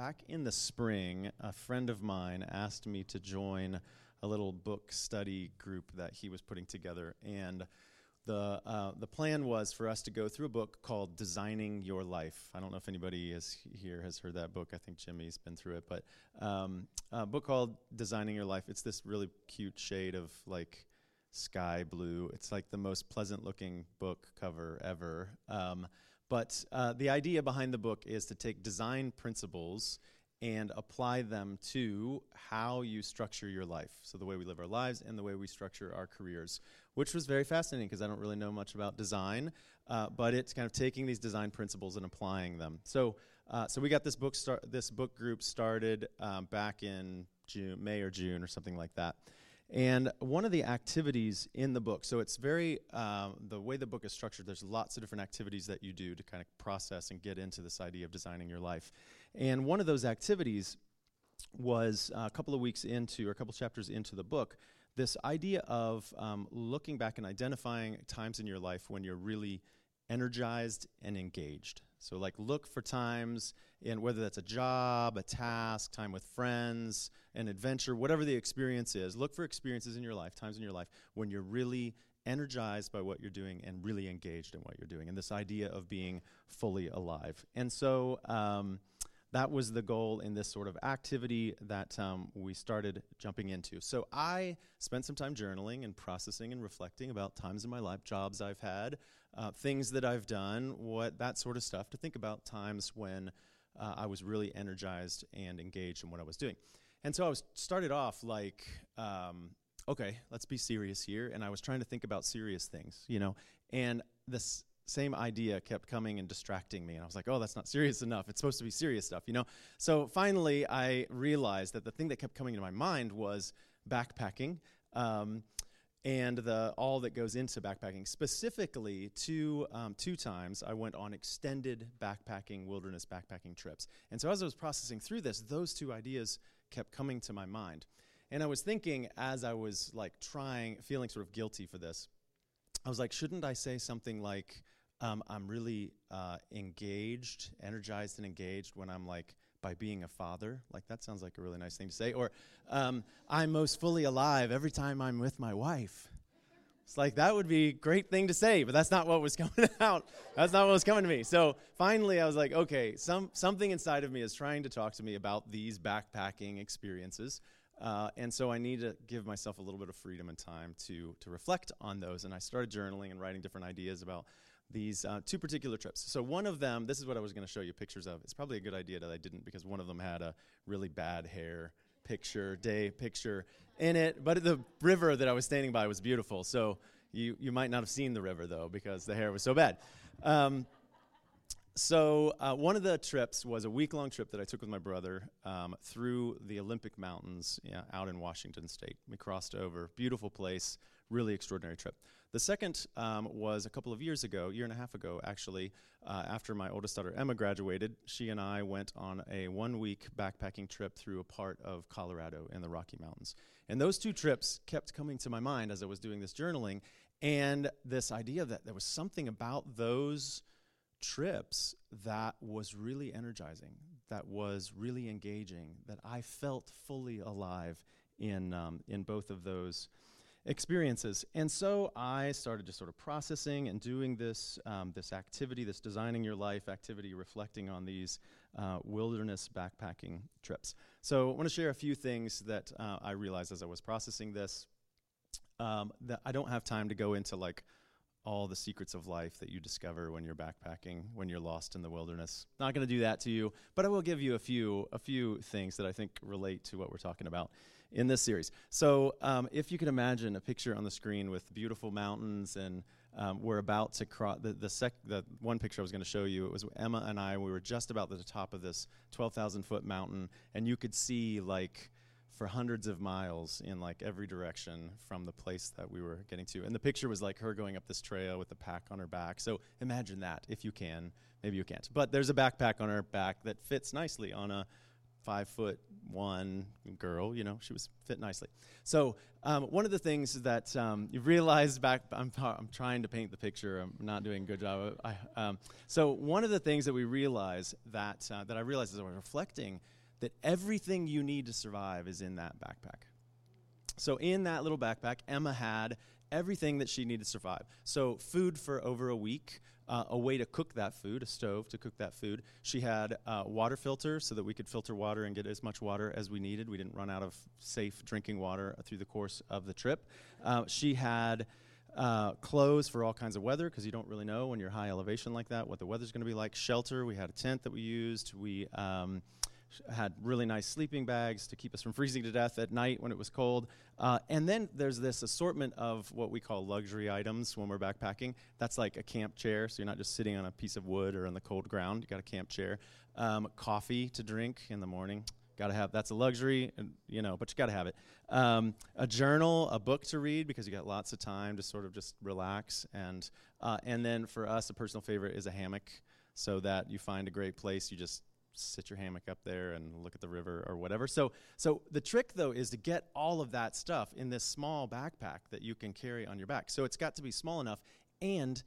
back in the spring, a friend of mine asked me to join a little book study group that he was putting together. And the, uh, the plan was for us to go through a book called Designing Your Life. I don't know if anybody is here has heard that book. I think Jimmy's been through it. But um, a book called Designing Your Life. It's this really cute shade of like sky blue. It's like the most pleasant looking book cover ever. Um, but uh, the idea behind the book is to take design principles and apply them to how you structure your life. So, the way we live our lives and the way we structure our careers, which was very fascinating because I don't really know much about design, uh, but it's kind of taking these design principles and applying them. So, uh, so we got this book, start, this book group started um, back in June, May or June or something like that. And one of the activities in the book, so it's very, um, the way the book is structured, there's lots of different activities that you do to kind of process and get into this idea of designing your life. And one of those activities was a couple of weeks into, or a couple chapters into the book, this idea of um, looking back and identifying times in your life when you're really energized and engaged. So, like, look for times in whether that's a job, a task, time with friends, an adventure, whatever the experience is. Look for experiences in your life, times in your life when you're really energized by what you're doing and really engaged in what you're doing. And this idea of being fully alive. And so, um, that was the goal in this sort of activity that um, we started jumping into. So I spent some time journaling and processing and reflecting about times in my life, jobs I've had, uh, things that I've done, what that sort of stuff, to think about times when uh, I was really energized and engaged in what I was doing. And so I was started off like, um, okay, let's be serious here, and I was trying to think about serious things, you know, and this same idea kept coming and distracting me. And I was like, oh, that's not serious enough. It's supposed to be serious stuff, you know? So finally, I realized that the thing that kept coming into my mind was backpacking. Um, and the all that goes into backpacking. Specifically, two um, two times I went on extended backpacking, wilderness backpacking trips. And so as I was processing through this, those two ideas kept coming to my mind. And I was thinking as I was like trying, feeling sort of guilty for this, I was like, shouldn't I say something like, um, I'm really uh, engaged, energized, and engaged when I'm like by being a father. Like that sounds like a really nice thing to say. Or um, I'm most fully alive every time I'm with my wife. It's like that would be a great thing to say, but that's not what was coming out. That's not what was coming to me. So finally, I was like, okay, some something inside of me is trying to talk to me about these backpacking experiences. Uh, and so I need to give myself a little bit of freedom and time to to reflect on those. And I started journaling and writing different ideas about these uh, two particular trips. So one of them, this is what I was going to show you pictures of. It's probably a good idea that I didn't because one of them had a really bad hair picture, day picture in it. But the river that I was standing by was beautiful. So you you might not have seen the river though because the hair was so bad. Um, so uh, one of the trips was a week-long trip that I took with my brother um, through the Olympic Mountains yeah, out in Washington State. We crossed over, beautiful place, really extraordinary trip. The second um, was a couple of years ago, year and a half ago, actually, uh, after my oldest daughter Emma graduated. She and I went on a one week backpacking trip through a part of Colorado in the Rocky Mountains. And those two trips kept coming to my mind as I was doing this journaling. And this idea that there was something about those trips that was really energizing, that was really engaging, that I felt fully alive in, um, in both of those experiences. And so I started just sort of processing and doing this, um, this activity, this designing your life activity, reflecting on these uh, wilderness backpacking trips. So I want to share a few things that uh, I realized as I was processing this. Um, that I don't have time to go into like all the secrets of life that you discover when you're backpacking, when you're lost in the wilderness. Not going to do that to you, but I will give you a few a few things that I think relate to what we're talking about in this series. So, um, if you can imagine a picture on the screen with beautiful mountains, and um, we're about to cross the the, sec, the one picture I was going to show you. It was Emma and I. We were just about at the top of this 12,000 foot mountain, and you could see like for hundreds of miles in like every direction from the place that we were getting to. And the picture was like her going up this trail with a pack on her back. So imagine that if you can. Maybe you can't. But there's a backpack on her back that fits nicely on a five foot one girl. You know, she was fit nicely. So um, one of the things that um, you realized back, I'm, I'm trying to paint the picture. I'm not doing a good job. I, um, so one of the things that we realized that uh, that I realized as I was reflecting that everything you need to survive is in that backpack. So in that little backpack, Emma had everything that she needed to survive. So food for over a week uh, a way to cook that food, a stove to cook that food. She had a water filter so that we could filter water and get as much water as we needed. We didn't run out of safe drinking water through the course of the trip. Uh, she had uh, clothes for all kinds of weather because you don't really know when you're high elevation like that what the weather's going to be like. Shelter, we had a tent that we used. We um, had really nice sleeping bags to keep us from freezing to death at night when it was cold. Uh, and then there's this assortment of what we call luxury items when we're backpacking. That's like a camp chair, so you're not just sitting on a piece of wood or on the cold ground. You got a camp chair. Um, coffee to drink in the morning. Got to have that's a luxury, and, you know, but you got to have it. Um, a journal, a book to read because you got lots of time to sort of just relax. And uh, and then for us, a personal favorite is a hammock, so that you find a great place. You just sit your hammock up there and look at the river or whatever. So, so the trick though is to get all of that stuff in this small backpack that you can carry on your back. So it's got to be small enough, and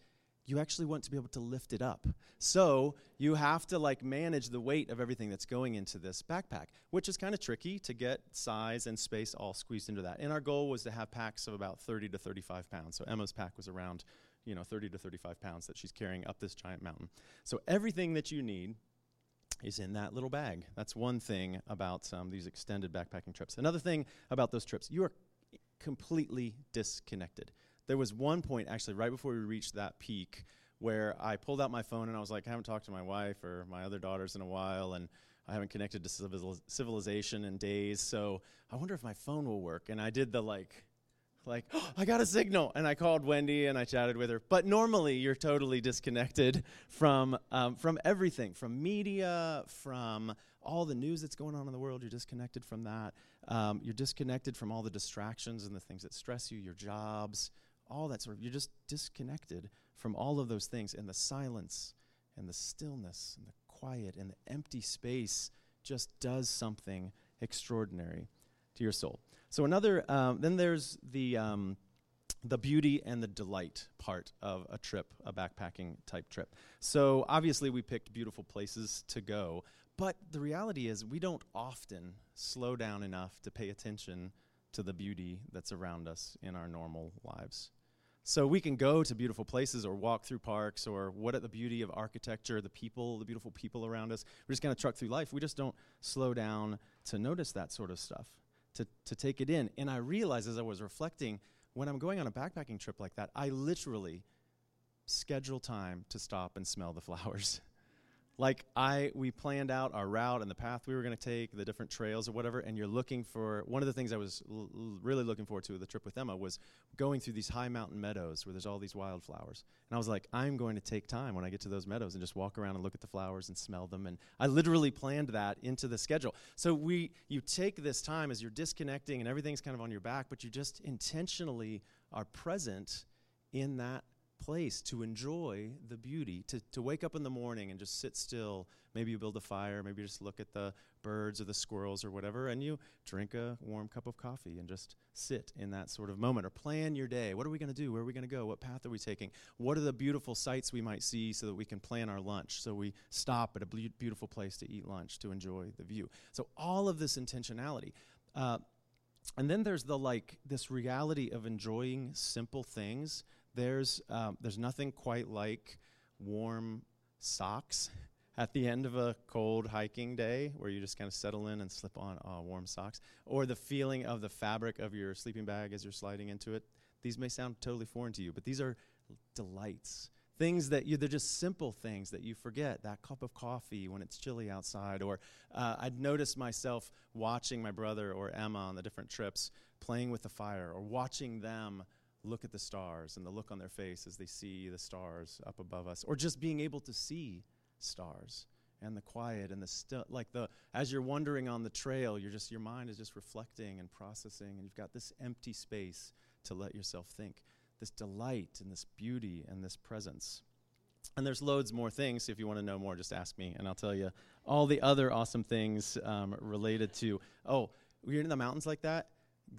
you actually want to be able to lift it up. So you have to like manage the weight of everything that's going into this backpack, which is kind of tricky to get size and space all squeezed into that. And our goal was to have packs of about 30 to 35 pounds. So Emma's pack was around, you know, 30 to 35 pounds that she's carrying up this giant mountain. So everything that you need is in that little bag. That's one thing about um, these extended backpacking trips. Another thing about those trips, you are completely disconnected. There was one point, actually, right before we reached that peak, where I pulled out my phone and I was like, I haven't talked to my wife or my other daughters in a while, and I haven't connected to civil- civilization in days, so I wonder if my phone will work. And I did the like, like, oh, I got a signal. And I called Wendy and I chatted with her. But normally you're totally disconnected from, um, from everything, from media, from all the news that's going on in the world. You're disconnected from that. Um, you're disconnected from all the distractions and the things that stress you, your jobs, all that sort of. You're just disconnected from all of those things. And the silence and the stillness and the quiet and the empty space just does something extraordinary to your soul. So another, um, then there's the um, the beauty and the delight part of a trip, a backpacking type trip. So obviously we picked beautiful places to go, but the reality is we don't often slow down enough to pay attention to the beauty that's around us in our normal lives. So we can go to beautiful places or walk through parks or what at the beauty of architecture, the people, the beautiful people around us. We're just going to truck through life. We just don't slow down to notice that sort of stuff to, to take it in. And I realized as I was reflecting, when I'm going on a backpacking trip like that, I literally schedule time to stop and smell the flowers. Like I we planned out our route and the path we were going to take, the different trails or whatever, and you're looking for one of the things I was l- really looking forward to the trip with Emma was going through these high mountain meadows where there's all these wildflowers. And I was like, I'm going to take time when I get to those meadows and just walk around and look at the flowers and smell them. And I literally planned that into the schedule. So we you take this time as you're disconnecting and everything's kind of on your back, but you just intentionally are present in that place to enjoy the beauty, to, to wake up in the morning and just sit still. Maybe you build a fire, maybe you just look at the birds or the squirrels or whatever, and you drink a warm cup of coffee and just sit in that sort of moment. Or plan your day. What are we going to do? Where are we going to go? What path are we taking? What are the beautiful sights we might see so that we can plan our lunch? So we stop at a beautiful place to eat lunch to enjoy the view. So all of this intentionality. Uh, and then there's the like this reality of enjoying simple things there's, um, there's nothing quite like warm socks at the end of a cold hiking day where you just kind of settle in and slip on uh, warm socks, or the feeling of the fabric of your sleeping bag as you're sliding into it. These may sound totally foreign to you, but these are delights. Things that you, they're just simple things that you forget. That cup of coffee when it's chilly outside. Or uh, I'd noticed myself watching my brother or Emma on the different trips playing with the fire or watching them look at the stars and the look on their face as they see the stars up above us, or just being able to see stars and the quiet and the still like the as you're wandering on the trail you're just your mind is just reflecting and processing and you've got this empty space to let yourself think this delight and this beauty and this presence And there's loads more things. If you want to know more, just ask me, and I'll tell you all the other awesome things um, related to. Oh, you're in the mountains like that.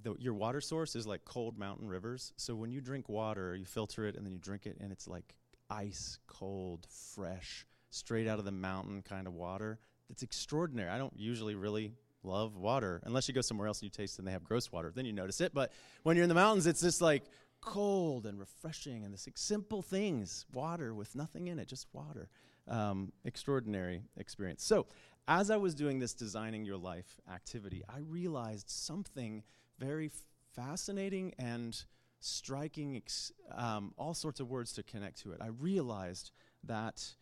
The, your water source is like cold mountain rivers. So when you drink water, you filter it and then you drink it, and it's like ice cold, fresh, straight out of the mountain kind of water. It's extraordinary. I don't usually really love water unless you go somewhere else and you taste and they have gross water. Then you notice it. But when you're in the mountains, it's just like cold and refreshing and this simple things water with nothing in it, just water. Um, extraordinary experience. So, as I was doing this designing your life activity, I realized something very fascinating and striking, um, all sorts of words to connect to it. I realized that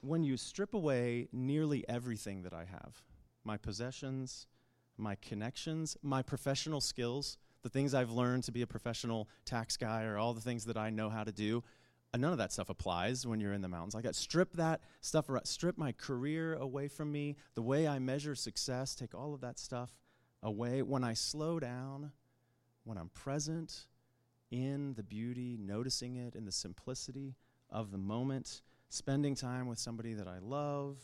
when you strip away nearly everything that I have my possessions, my connections, my professional skills, the things I've learned to be a professional tax guy, or all the things that I know how to do. Uh, none of that stuff applies when you're in the mountains. I got strip that stuff, strip my career away from me, the way I measure success, take all of that stuff away. When I slow down, when I'm present in the beauty, noticing it in the simplicity of the moment, spending time with somebody that I love,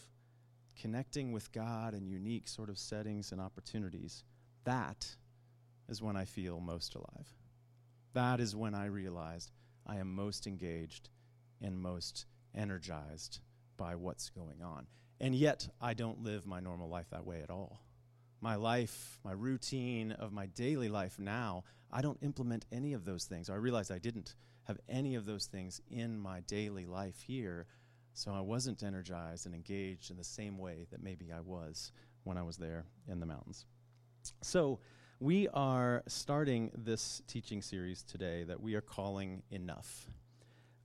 connecting with God in unique sort of settings and opportunities, that is when I feel most alive. That is when I realized I am most engaged and most energized by what's going on. And yet, I don't live my normal life that way at all. My life, my routine of my daily life now, I don't implement any of those things. I realized I didn't have any of those things in my daily life here so I wasn't energized and engaged in the same way that maybe I was when I was there in the mountains. So we are starting this teaching series today that we are calling Enough.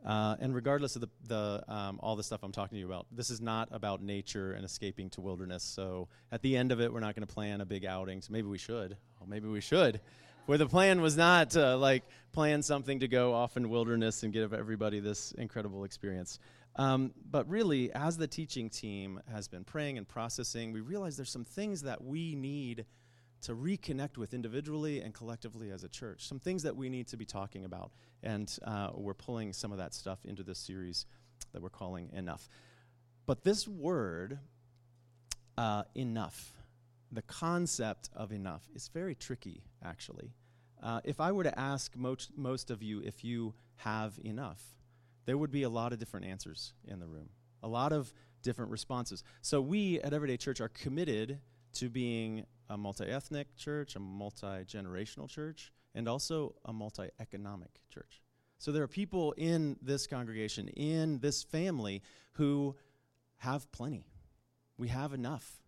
Uh, and regardless of the, the um, all the stuff I'm talking to you about, this is not about nature and escaping to wilderness. So at the end of it, we're not going to plan a big outing. So maybe we should. Oh, maybe we should. Where the plan was not to like plan something to go off in wilderness and give everybody this incredible experience. Um, but really, as the teaching team has been praying and processing, we realize there's some things that we need to reconnect with individually and collectively as a church. Some things that we need to be talking about. And uh, we're pulling some of that stuff into this series that we're calling Enough. But this word, uh, enough, the concept of enough, is very tricky, actually. Uh, if I were to ask most, most of you if you have enough, there would be a lot of different answers in the room, a lot of different responses. So we at Everyday Church are committed to being a multi ethnic church, a multi generational church, and also a multi economic church. So there are people in this congregation, in this family, who have plenty. We have enough.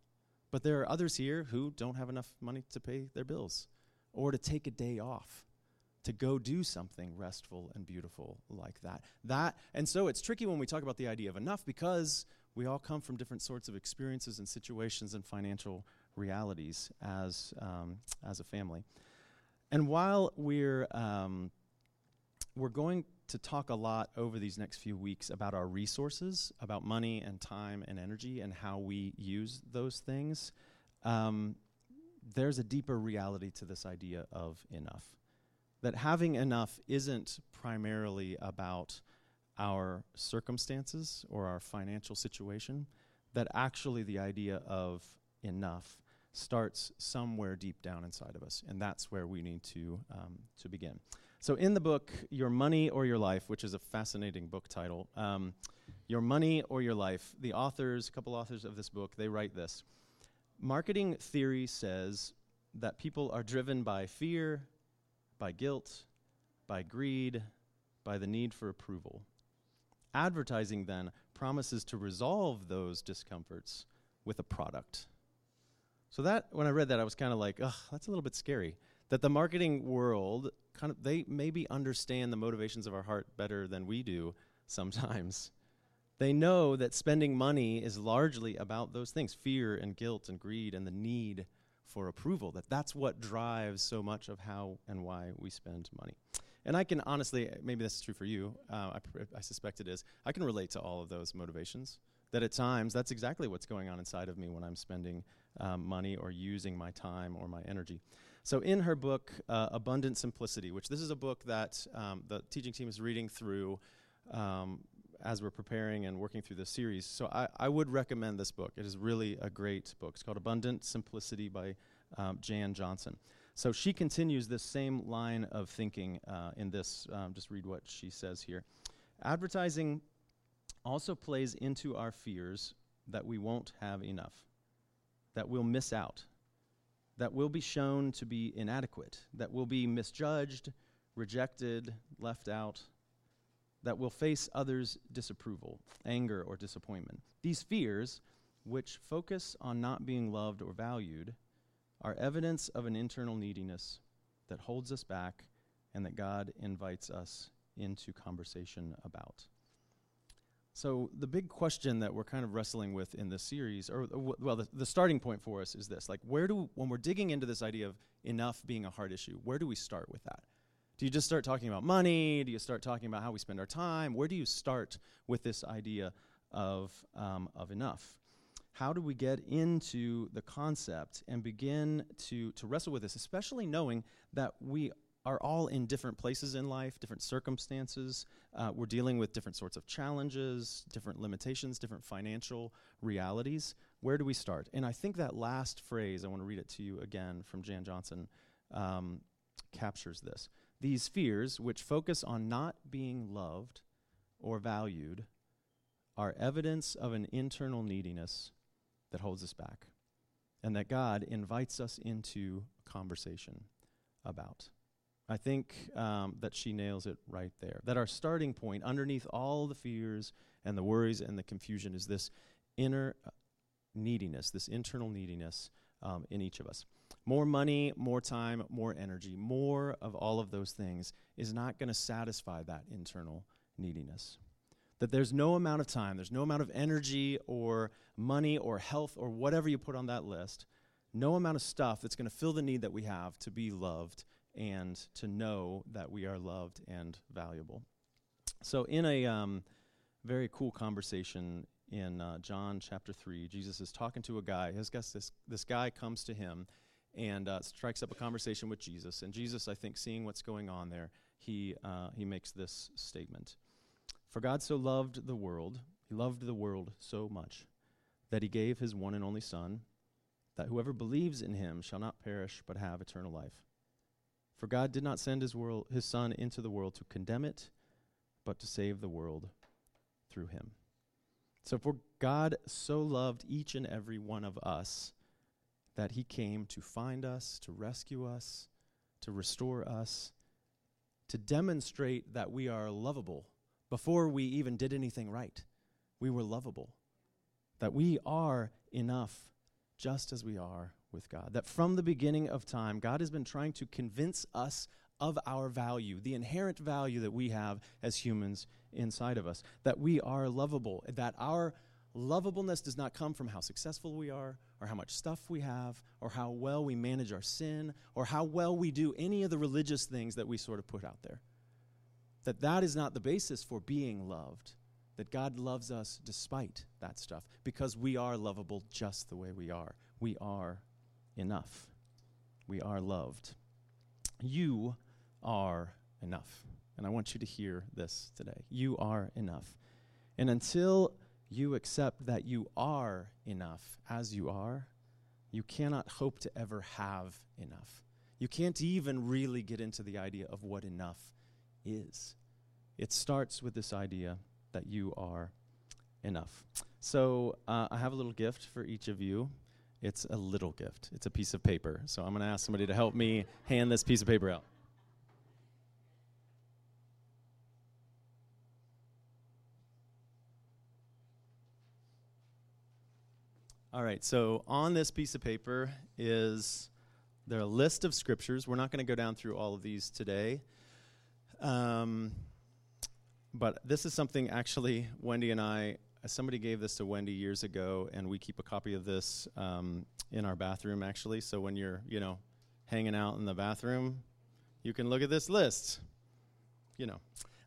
But there are others here who don't have enough money to pay their bills or to take a day off to go do something restful and beautiful like that. That and so it's tricky when we talk about the idea of enough because we all come from different sorts of experiences and situations and financial realities as um, as a family. And while we're um, we're going to talk a lot over these next few weeks about our resources, about money and time and energy, and how we use those things. Um, there's a deeper reality to this idea of enough that having enough isn't primarily about our circumstances or our financial situation, that actually the idea of enough starts somewhere deep down inside of us, and that's where we need to, um, to begin. So, in the book, Your Money or Your Life, which is a fascinating book title, um, Your Money or Your Life, the authors, a couple authors of this book, they write this Marketing theory says that people are driven by fear, by guilt, by greed, by the need for approval. Advertising then promises to resolve those discomforts with a product. So that when I read that I was kind of like, ugh, that's a little bit scary. That the marketing world kind of they maybe understand the motivations of our heart better than we do sometimes. They know that spending money is largely about those things, fear and guilt and greed and the need for approval, that that's what drives so much of how and why we spend money. And I can honestly, maybe this is true for you, uh, I, I suspect it is, I can relate to all of those motivations. That at times, that's exactly what's going on inside of me when I'm spending um, money or using my time or my energy. So, in her book, uh, Abundant Simplicity, which this is a book that um, the teaching team is reading through um, as we're preparing and working through this series. So I, I would recommend this book. It is really a great book. It's called Abundant Simplicity by um, Jan Johnson. So she continues this same line of thinking uh, in this. Um, just read what she says here. Advertising also plays into our fears that we won't have enough, that we'll miss out, that we'll be shown to be inadequate, that we'll be misjudged, rejected, left out, that we'll face others' disapproval, anger, or disappointment. These fears, which focus on not being loved or valued, are evidence of an internal neediness that holds us back and that God invites us into conversation about. So, the big question that we're kind of wrestling with in this series, or, uh, well, the, the starting point for us is this like, where do, when we're digging into this idea of enough being a hard issue, where do we start with that? Do you just start talking about money? Do you start talking about how we spend our time? Where do you start with this idea of, um, of enough? How do we get into the concept and begin to, to wrestle with this, especially knowing that we are all in different places in life, different circumstances. Uh, we're dealing with different sorts of challenges, different limitations, different financial realities. Where do we start? And I think that last phrase, I want to read it to you again from Jan Johnson, um, captures this. These fears, which focus on not being loved or valued, are evidence of an internal neediness that holds us back, and that God invites us into conversation about. I think um, that she nails it right there. That our starting point, underneath all the fears and the worries and the confusion, is this inner uh, neediness, this internal neediness um, in each of us. More money, more time, more energy, more of all of those things is not going to satisfy that internal neediness. That there's no amount of time, there's no amount of energy or money or health or whatever you put on that list, no amount of stuff that's going to fill the need that we have to be loved and to know that we are loved and valuable. So, in a um, very cool conversation in uh, John chapter 3, Jesus is talking to a guy. His guess this, this guy comes to him and uh, strikes up a conversation with Jesus. And Jesus, I think, seeing what's going on there, he, uh, he makes this statement For God so loved the world, he loved the world so much, that he gave his one and only Son, that whoever believes in him shall not perish but have eternal life. For God did not send his, world, his Son into the world to condemn it, but to save the world through him. So, for God so loved each and every one of us that he came to find us, to rescue us, to restore us, to demonstrate that we are lovable before we even did anything right. We were lovable, that we are enough just as we are with God. That from the beginning of time, God has been trying to convince us of our value, the inherent value that we have as humans inside of us, that we are lovable, that our lovableness does not come from how successful we are, or how much stuff we have, or how well we manage our sin, or how well we do any of the religious things that we sort of put out there. That that is not the basis for being loved. That God loves us despite that stuff, because we are lovable just the way we are. We are enough. We are loved. You are enough. And I want you to hear this today. You are enough. And until you accept that you are enough as you are, you cannot hope to ever have enough. You can't even really get into the idea of what enough is. It starts with this idea that you are enough. So uh, I have a little gift for each of you. It's a little gift, it's a piece of paper. So I'm going to ask somebody to help me hand this piece of paper out. All right, so on this piece of paper is there a list of scriptures. We're not going to go down through all of these today. Um, but this is something actually Wendy and I somebody gave this to Wendy years ago, and we keep a copy of this um, in our bathroom, actually. So when you're, you know, hanging out in the bathroom, you can look at this list. You know,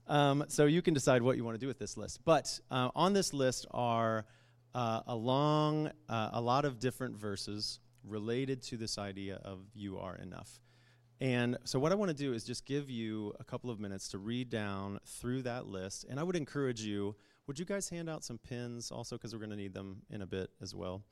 um, so you can decide what you want to do with this list. But uh, on this list are uh, a long, uh, a lot of different verses related to this idea of you are enough. And so, what I want to do is just give you a couple of minutes to read down through that list. And I would encourage you Would you guys hand out some pins also because we're going to need them in a bit as well?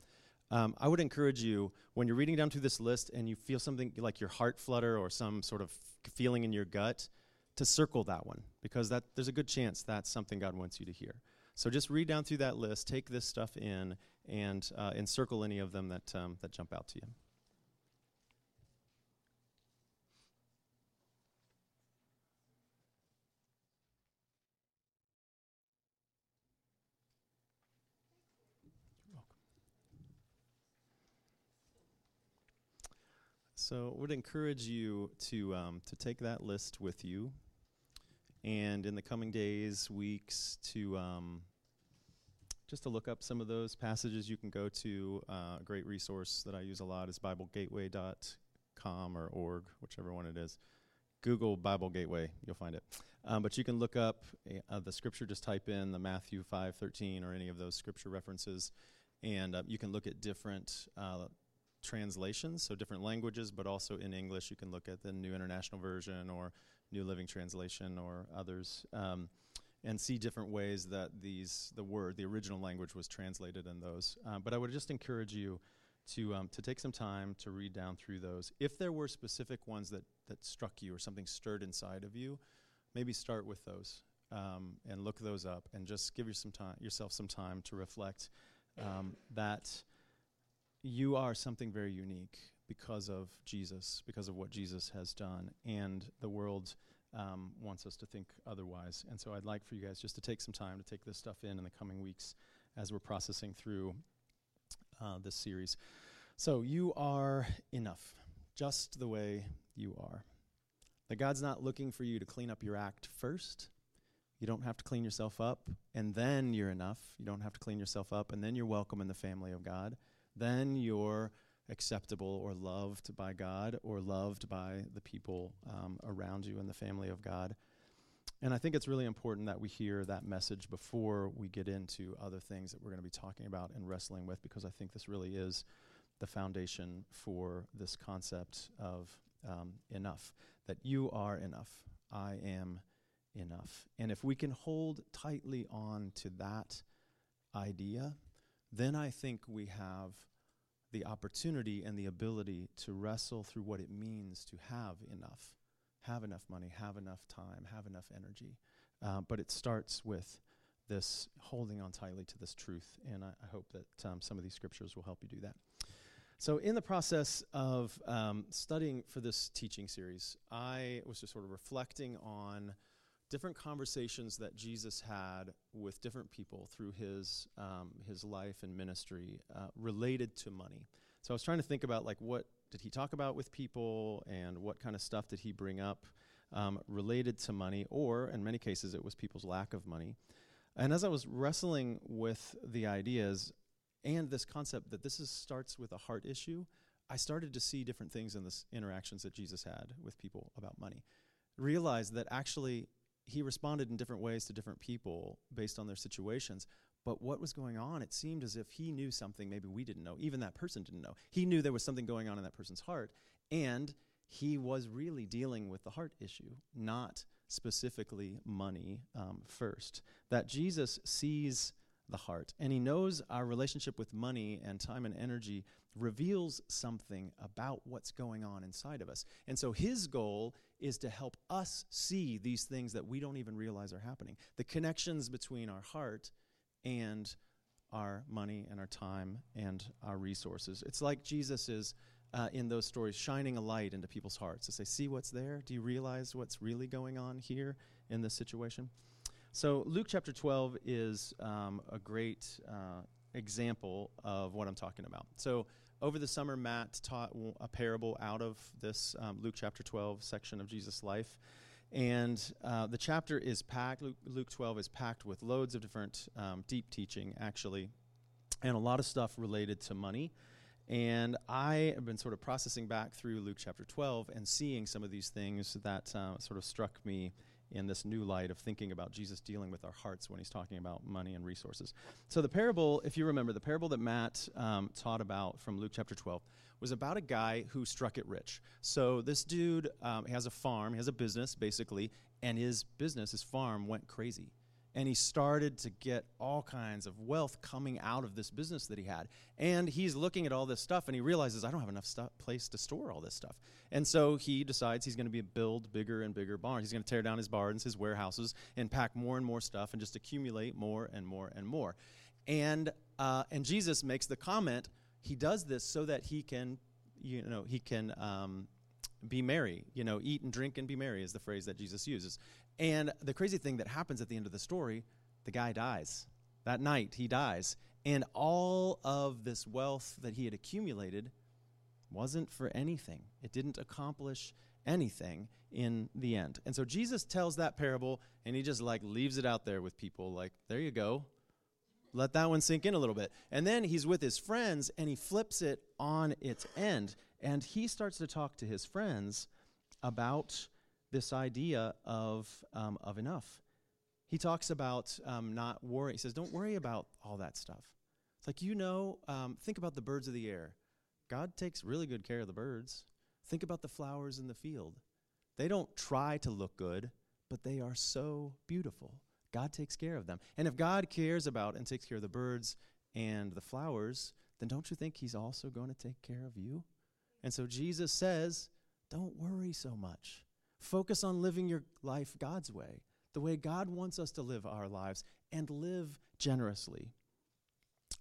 Um, I would encourage you when you're reading down through this list and you feel something like your heart flutter or some sort of feeling in your gut, to circle that one because that there's a good chance that's something God wants you to hear. So just read down through that list, take this stuff in, and uh, encircle any of them that um, that jump out to you. So, would encourage you to um, to take that list with you, and in the coming days, weeks, to um, just to look up some of those passages. You can go to uh, a great resource that I use a lot is BibleGateway.com or org, whichever one it is. Google Bible Gateway, you'll find it. Um, but you can look up uh, the scripture. Just type in the Matthew five thirteen or any of those scripture references, and uh, you can look at different uh, translations, so different languages, but also in English. You can look at the New International Version or New Living Translation or others, um, and see different ways that these the word, the original language, was translated in those. Uh, but I would just encourage you to um, to take some time to read down through those. If there were specific ones that that struck you or something stirred inside of you, maybe start with those um, and look those up, and just give you some time, yourself some time to reflect um, that you are something very unique because of Jesus, because of what Jesus has done, and the world um, wants us to think otherwise. And so I'd like for you guys just to take some time to take this stuff in in the coming weeks as we're processing through uh, this series. So you are enough, just the way you are. That God's not looking for you to clean up your act first. You don't have to clean yourself up, and then you're enough. You don't have to clean yourself up, and then you're welcome in the family of God then you're acceptable or loved by God or loved by the people um, around you in the family of God. And I think it's really important that we hear that message before we get into other things that we're going to be talking about and wrestling with, because I think this really is the foundation for this concept of um, enough that you are enough. I am enough. And if we can hold tightly on to that idea, then I think we have the opportunity and the ability to wrestle through what it means to have enough, have enough money, have enough time, have enough energy. Uh, but it starts with this holding on tightly to this truth, and I, I hope that um, some of these scriptures will help you do that. So, in the process of um, studying for this teaching series, I was just sort of reflecting on different conversations that Jesus had with different people through his um, his life and ministry uh, related to money. So I was trying to think about like what did he talk about with people and what kind of stuff did he bring up um, related to money, or in many cases it was people's lack of money. And as I was wrestling with the ideas and this concept that this is, starts with a heart issue, I started to see different things in the interactions that Jesus had with people about money. Realized that actually he responded in different ways to different people based on their situations. But what was going on, it seemed as if he knew something maybe we didn't know. Even that person didn't know. He knew there was something going on in that person's heart. And he was really dealing with the heart issue, not specifically money um, first. That Jesus sees the heart and he knows our relationship with money and time and energy reveals something about what's going on inside of us. And so his goal is to help us see these things that we don't even realize are happening. The connections between our heart and our money and our time and our resources. It's like Jesus is uh, in those stories shining a light into people's hearts to say, See what's there? Do you realize what's really going on here in this situation? So, Luke chapter 12 is um, a great uh, example of what I'm talking about. So, over the summer, Matt taught a parable out of this um, Luke chapter 12 section of Jesus' life. And uh, the chapter is packed, Luke, Luke, 12 is packed with loads of different um, deep teaching, actually, and a lot of stuff related to money. And I have been sort of processing back through Luke chapter 12 and seeing some of these things that uh, sort of struck me in this new light of thinking about Jesus dealing with our hearts when he's talking about money and resources. So, the parable, if you remember, the parable that Matt um, taught about from Luke chapter 12 was about a guy who struck it rich. So, this dude um, has a farm, he has a business basically, and his business, his farm, went crazy. And he started to get all kinds of wealth coming out of this business that he had. And he's looking at all this stuff and he realizes, I don't have enough stu- place to store all this stuff. And so he decides he's going to be build bigger and bigger barns. He's going to tear down his barns, his warehouses, and pack more and more stuff and just accumulate more and more and more. And, uh, and Jesus makes the comment, he does this so that he can, you know, he can um, be merry. You know, eat and drink and be merry is the phrase that Jesus uses. And the crazy thing that happens at the end of the story, the guy dies. That night, he dies. And all of this wealth that he had accumulated wasn't for anything, it didn't accomplish anything in the end. And so Jesus tells that parable and he just like leaves it out there with people like, there you go. Let that one sink in a little bit. And then he's with his friends and he flips it on its end. And he starts to talk to his friends about this idea of, um, of enough. He talks about um, not worry. He says, Don't worry about all that stuff. It's like, you know, um, think about the birds of the air. God takes really good care of the birds. Think about the flowers in the field. They don't try to look good, but they are so beautiful. God takes care of them. And if God cares about and takes care of the birds and the flowers, then don't you think He's also going to take care of you? And so Jesus says, Don't worry so much. Focus on living your life God's way, the way God wants us to live our lives, and live generously.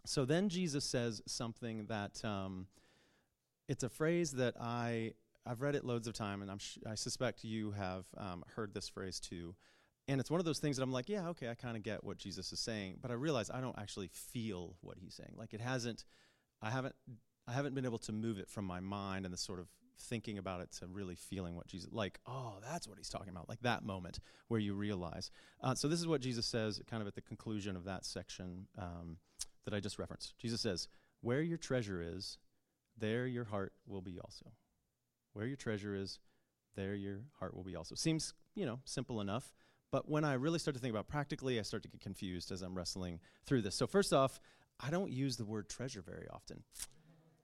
So then Jesus says something that um, it's a phrase that I I've read it loads of time, and sh- I suspect you have um, heard this phrase too. And it's one of those things that I'm like, yeah, okay, I kind of get what Jesus is saying, but I realize I don't actually feel what he's saying. Like it hasn't, I haven't, I haven't been able to move it from my mind and the sort of thinking about it to really feeling what Jesus, like, oh, that's what he's talking about, like that moment where you realize. Uh, so this is what Jesus says, kind of at the conclusion of that section um, that I just referenced. Jesus says, "Where your treasure is, there your heart will be also. Where your treasure is, there your heart will be also." Seems, you know, simple enough. But when I really start to think about practically, I start to get confused as I'm wrestling through this. So, first off, I don't use the word treasure very often.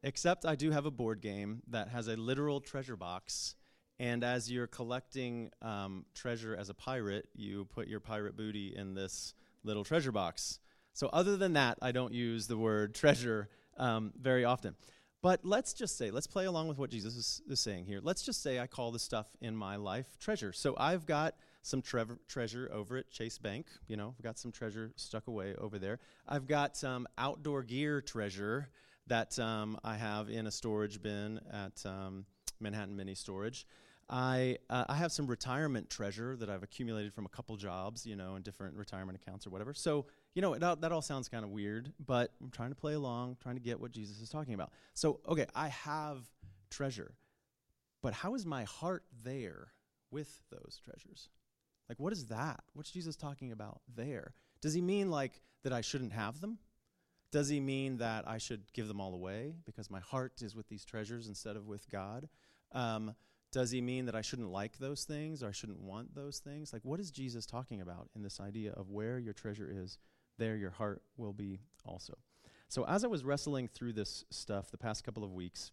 Except I do have a board game that has a literal treasure box. And as you're collecting um, treasure as a pirate, you put your pirate booty in this little treasure box. So, other than that, I don't use the word treasure um, very often. But let's just say, let's play along with what Jesus is, is, saying here. Let's just say I call the stuff in my life treasure. So, I've got some tre- treasure over at Chase Bank. You know, I've got some treasure stuck away over there. I've got some outdoor gear treasure that um, I have in a storage bin at um, Manhattan Mini Storage. I, uh, I have some retirement treasure that I've accumulated from a couple jobs, you know, in different retirement accounts or whatever. So, you know, that, that all sounds kind of weird, but I'm trying to play along, trying to get what Jesus is talking about. So, okay, I have treasure, but how is my heart there with those treasures? Like, what is that? What's Jesus talking about there? Does he mean like that I shouldn't have them? Does he mean that I should give them all away because my heart is with these treasures instead of with God? Um, does he mean that I shouldn't like those things or I shouldn't want those things? Like, what is Jesus talking about in this idea of where your treasure is, there your heart will be also? So, as I was wrestling through this stuff the past couple of weeks,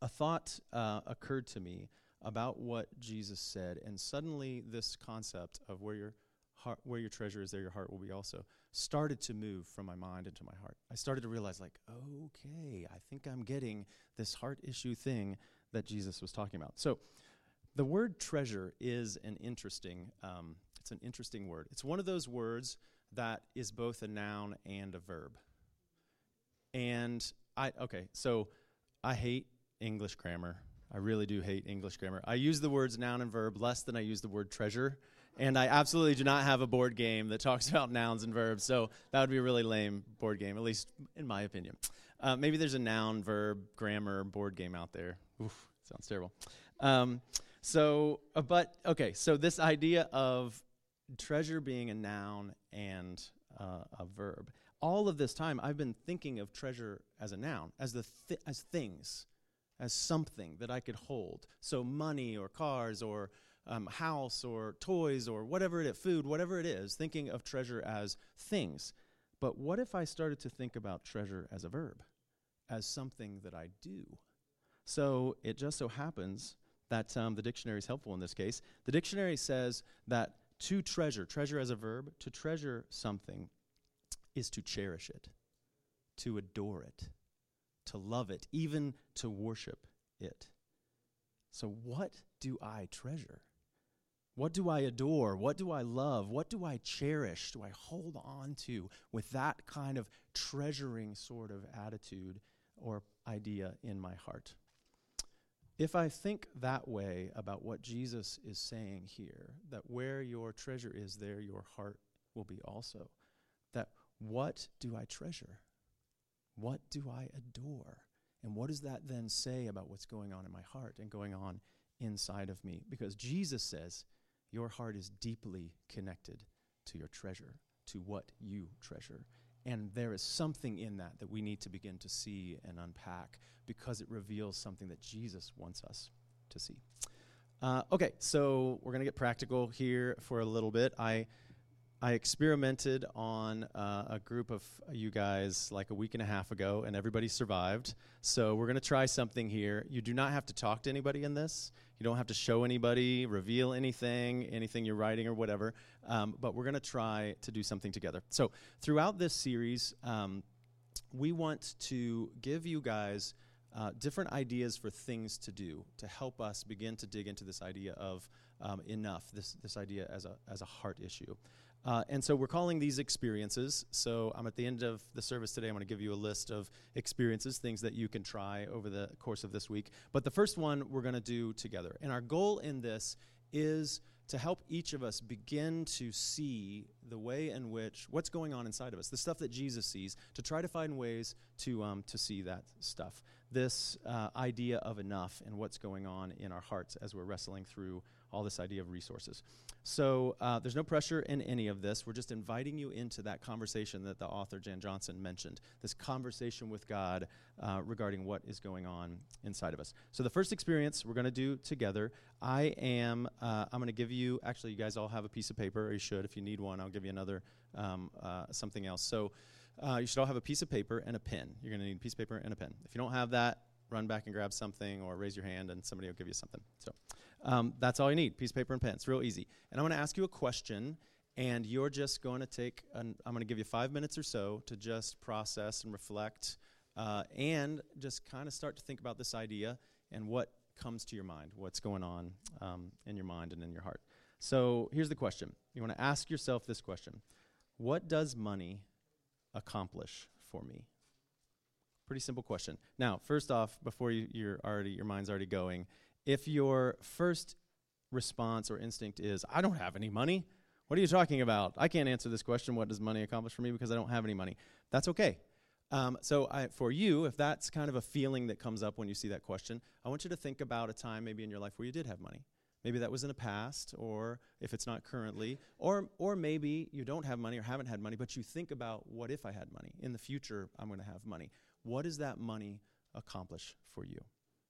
a thought uh, occurred to me about what Jesus said, and suddenly this concept of where your heart, where your treasure is, there your heart will be also, started to move from my mind into my heart. I started to realize, like, okay, I think I'm getting this heart issue thing that Jesus was talking about. So, the word treasure is an interesting. Um, it's an interesting word. It's one of those words that is both a noun and a verb. And I okay, so I hate English grammar. I really do hate English grammar. I use the words noun and verb less than I use the word treasure and I absolutely do not have a board game that talks about nouns and verbs. So that would be a really lame board game, at least in my opinion. Uh, maybe there's a noun, verb, grammar board game out there. Oof, sounds terrible. Um, so, uh, but okay, so this idea of treasure being a noun and uh, a verb. All of this time, I've been thinking of treasure as a noun, as the th- as things, as something that I could hold. So money or cars or um, house or toys or whatever it is, food, whatever it is, thinking of treasure as things. But what if I started to think about treasure as a verb, as something that I do? So it just so happens that um, the dictionary is helpful in this case. The dictionary says that to treasure, treasure as a verb, to treasure something is to cherish it, to adore it, to love it, even to worship it. So, what do I treasure? What do I adore? What do I love? What do I cherish? Do I hold on to with that kind of treasuring sort of attitude or idea in my heart? If I think that way about what Jesus is saying here, that where your treasure is, there your heart will be also, that what do I treasure? What do I adore? And what does that then say about what's going on in my heart and going on inside of me? Because Jesus says, your heart is deeply connected to your treasure, to what you treasure. And there is something in that that we need to begin to see and unpack because it reveals something that Jesus wants us to see. Uh, okay, so we're going to get practical here for a little bit. I I experimented on uh, a group of you guys like a week and a half ago, and everybody survived. So we're going to try something here. You do not have to talk to anybody in this. You don't have to show anybody, reveal anything, anything you're writing or whatever. Um, but we're going to try to do something together. So throughout this series, um, we want to give you guys. Uh, different ideas for things to do to help us begin to dig into this idea of um, enough, this, this idea as a, as a heart issue. Uh, and so we're calling these experiences. So I'm at the end of the service today. I'm going to give you a list of experiences, things that you can try over the course of this week. But the first one we're going to do together. And our goal in this is to help each of us begin to see the way in which what's going on inside of us, the stuff that Jesus sees, to try to find ways to um, to see that stuff. This uh, idea of enough and what's going on in our hearts as we're wrestling through all this idea of resources. So uh, there's no pressure in any of this. We're just inviting you into that conversation that the author Jan Johnson mentioned. This conversation with God uh, regarding what is going on inside of us. So the first experience we're going to do together. I am. Uh, I'm going to give you. Actually, you guys all have a piece of paper, or you should. If you need one, I'll give you another um, uh, something else. So. Uh, you should all have a piece of paper and a pen. You're going to need a piece of paper and a pen. If you don't have that, run back and grab something or raise your hand and somebody will give you something. So um, that's all you need piece of paper and pen. It's real easy. And I'm going to ask you a question, and you're just going to take, an, I'm going to give you five minutes or so to just process and reflect uh, and just kind of start to think about this idea and what comes to your mind, what's going on um, in your mind and in your heart. So here's the question you want to ask yourself this question What does money accomplish for me? Pretty simple question. Now, first off, before you, you're already your mind's already going, if your first response or instinct is, I don't have any money, what are you talking about? I can't answer this question. What does money accomplish for me? Because I don't have any money. That's okay. Um, so, I, for you, if that's kind of a feeling that comes up when you see that question, I want you to think about a time maybe in your life where you did have money. Maybe that was in the past, or if it's not currently, or or maybe you don't have money or haven't had money, but you think about what if I had money in the future? I'm going to have money. What does that money accomplish for you?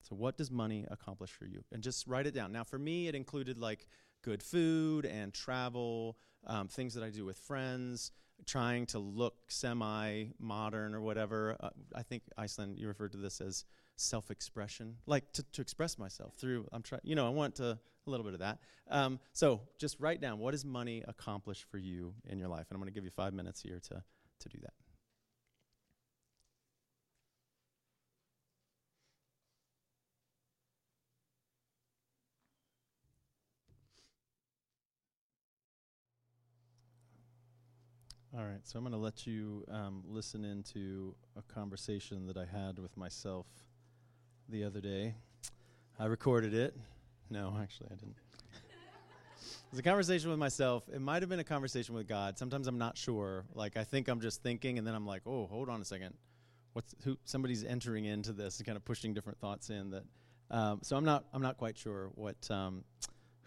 So, what does money accomplish for you? And just write it down. Now, for me, it included like good food and travel, um, things that I do with friends, trying to look semi modern or whatever. Uh, I think Iceland, you referred to this as self expression, like to, to express myself through, I'm trying, you know, I want to, a little bit of that. Um, so, just write down what does money accomplish for you in your life? And I'm going to give you five minutes here to, to do that. All right, so I'm going to let you um, listen into a conversation that I had with myself the other day. I recorded it. No, actually, I didn't. it was a conversation with myself. It might have been a conversation with God. Sometimes I'm not sure. Like I think I'm just thinking, and then I'm like, oh, hold on a second. What's who? Somebody's entering into this and kind of pushing different thoughts in. That. Um, so I'm not. I'm not quite sure what. Um,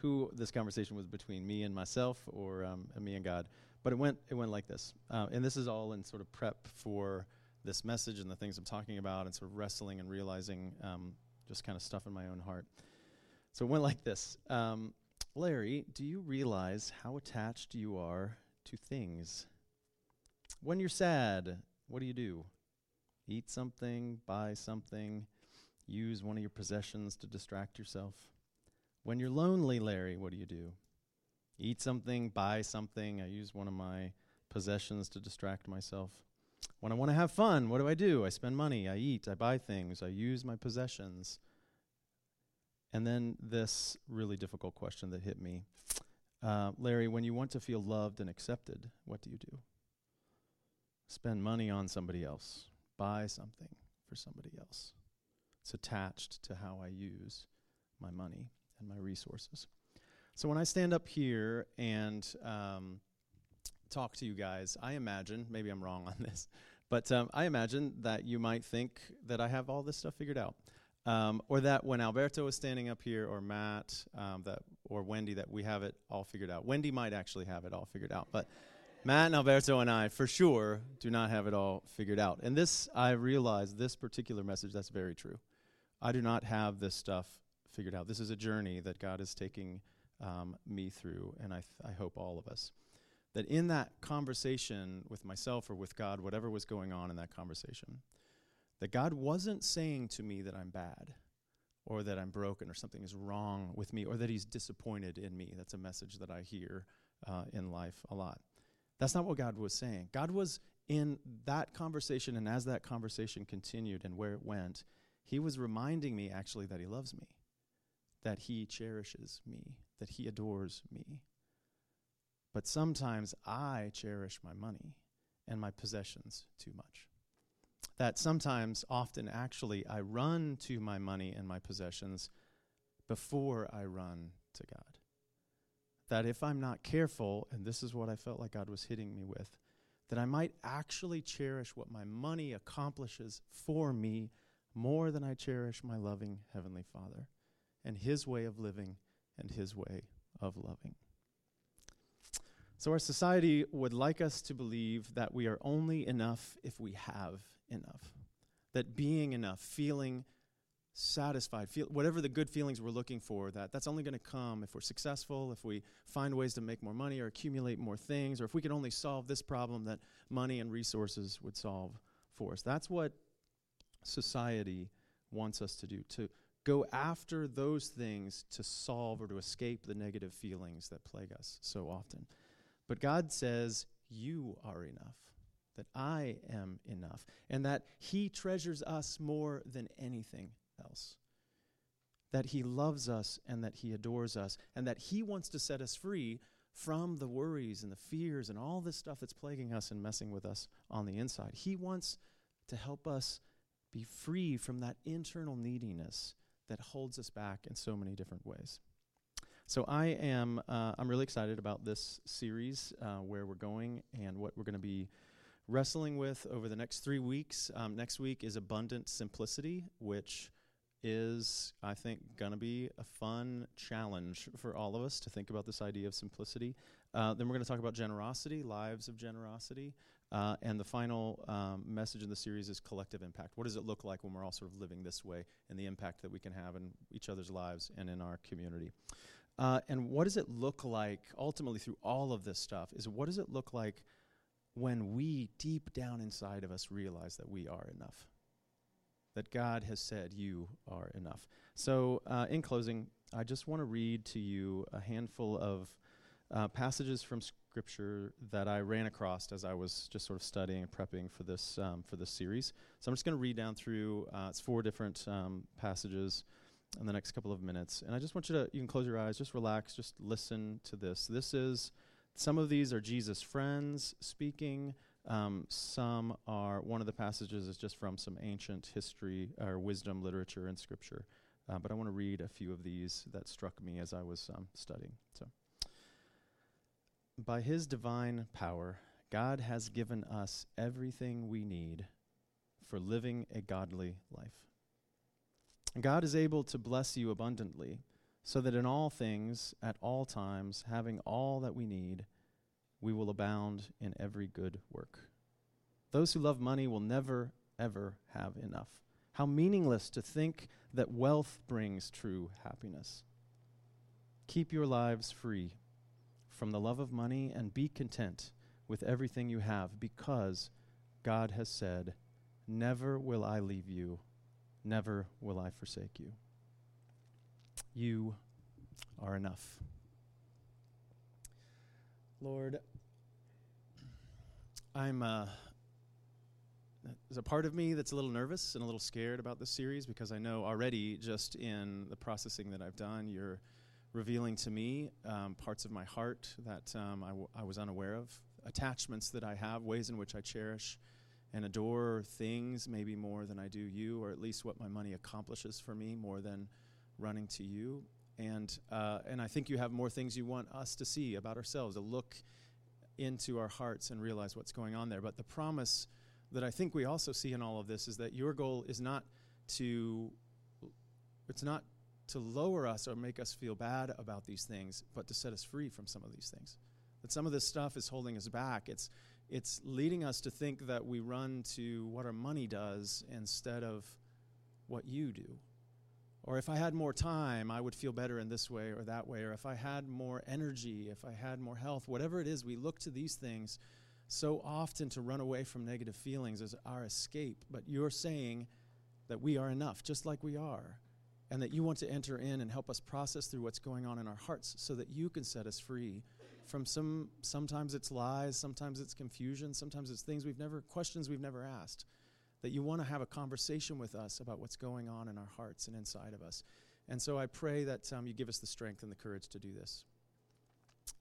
who this conversation was between me and myself, or um, me and God. But it went it went like this, uh, and this is all in sort of prep for this message and the things I'm talking about, and sort of wrestling and realizing um, just kind of stuff in my own heart. So it went like this: um, Larry, do you realize how attached you are to things? When you're sad, what do you do? Eat something, buy something, use one of your possessions to distract yourself. When you're lonely, Larry, what do you do? eat something, buy something. I use one of my possessions to distract myself. When I want to have fun, what do I do? I spend money, I eat, I buy things, I use my possessions. And then this really difficult question that hit me uh, Larry, when you want to feel loved and accepted, what do you do? Spend money on somebody else, buy something for somebody else. It's attached to how I use my money and my resources. So when I stand up here and um, talk to you guys, I imagine, maybe I'm wrong on this, but um, I imagine that you might think that I have all this stuff figured out. Um, or that when Alberto is standing up here, or Matt, um, that, or Wendy, that we have it all figured out. Wendy might actually have it all figured out, but Matt and Alberto and I, for sure, do not have it all figured out. And this, I realize, this particular message, that's very true. I do not have this stuff figured out. This is a journey that God is taking um, me through, and I, th- I hope all of us. That in that conversation with myself or with God, whatever was going on in that conversation, that God wasn't saying to me that I'm bad or that I'm broken or something is wrong with me or that He's disappointed in me. That's a message that I hear uh, in life a lot. That's not what God was saying. God was in that conversation, and as that conversation continued and where it went, He was reminding me actually that He loves me that he cherishes me, that he adores me. But sometimes I cherish my money and my possessions too much. That sometimes, often actually, I run to my money and my possessions before I run to God. That if I'm not careful, and this is what I felt like God was hitting me with, that I might actually cherish what my money accomplishes for me more than I cherish my loving Heavenly Father and His way of living and His way of loving. So, our society would like us to believe that we are only enough if we have enough. That being enough, feeling satisfied, feel, whatever the good feelings we're looking for, that that's only going to come if we're successful, if we find ways to make more money or accumulate more things, or if we can only solve this problem that money and resources would solve for us. That's what society wants us to do, to go after those things to solve or to escape the negative feelings that plague us so often. But God says, You are enough, that I am enough, and that He treasures us more than anything else. That He loves us and that He adores us, and that He wants to set us free from the worries and the fears and all this stuff that's plaguing us and messing with us on the inside. He wants to help us be free from that internal neediness that holds us back in so many different ways. So I am uh, I'm really excited about this series, uh, where we're going and what we're going to be wrestling with over the next three weeks. Um, next week is abundant simplicity, which is I think going to be a fun challenge for all of us to think about this idea of simplicity. Uh, then we're going to talk about generosity, lives of generosity. Uh, and the final um, message in the series is collective impact. What does it look like when we're all sort of living this way and the impact that we can have in each other's lives and in our community? Uh, and what does it look like ultimately through all of this stuff? Is what does it look like when we deep down inside of us realize that we are enough? That God has said, You are enough. So, uh, in closing, I just want to read to you a handful of uh, passages from scripture that I ran across as I was just sort of studying and prepping for this um, for this series. So I'm just going to read down through. Uh, it's four different um, passages in the next couple of minutes, and I just want you to you can close your eyes, just relax, just listen to this. This is some of these are Jesus' friends speaking. Um, some are one of the passages is just from some ancient history or wisdom literature and scripture. Uh, but I want to read a few of these that struck me as I was um, studying. So. By His divine power, God has given us everything we need for living a godly life. God is able to bless you abundantly, so that in all things, at all times, having all that we need, we will abound in every good work. Those who love money will never, ever have enough. How meaningless to think that wealth brings true happiness. Keep your lives free from the love of money and be content with everything you have because God has said, Never will I leave you, never will I forsake you. You are enough. Lord, I'm. Uh, there's a part of me that's a little nervous and a little scared about this series because I know already, just in the processing that I've done, you're revealing to me um, parts of my heart that um, I, w- I was unaware of, attachments that I have, ways in which I cherish and adore things maybe more than I do you, or at least what my money accomplishes for me more than running to you. And, uh, and I think you have more things you want us to see about ourselves, to look into our hearts and realize what's going on there. But the promise that I think we also see in all of this is that your goal is not to it's not to lower us or make us feel bad about these things, but to set us free from some of these things. That some of this stuff is holding us back. It's it's leading us to think that we run to what our money does instead of what you do. Or if I had more time, I would feel better in this way or that way. Or if I had more energy, if I had more health, whatever it is, we look to these things so often to run away from negative feelings as our escape. But you're saying that we are enough, just like we are, and that you want to enter in and help us process through what's going on in our hearts so that you can set us free from some sometimes it's lies, sometimes it's confusion, sometimes it's things we've never questions we've never asked. That you want to have a conversation with us about what's going on in our hearts and inside of us. And so I pray that um, you give us the strength and the courage to do this.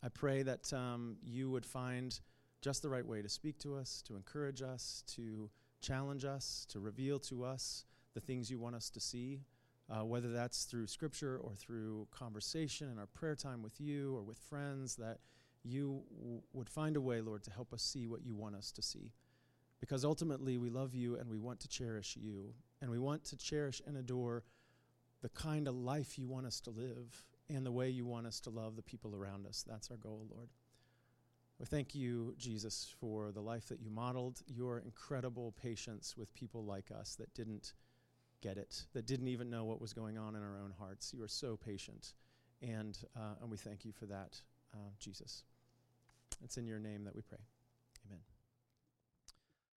I pray that um, you would find just the right way to speak to us, to encourage us, to challenge us, to reveal to us the things you want us to see, uh, whether that's through scripture or through conversation in our prayer time with you or with friends, that you w- would find a way, Lord, to help us see what you want us to see. Because ultimately, we love you and we want to cherish you, and we want to cherish and adore the kind of life you want us to live and the way you want us to love the people around us. That's our goal, Lord. We thank you, Jesus, for the life that you modeled, your incredible patience with people like us that didn't get it, that didn't even know what was going on in our own hearts. You are so patient, and, uh, and we thank you for that, uh, Jesus. It's in your name that we pray.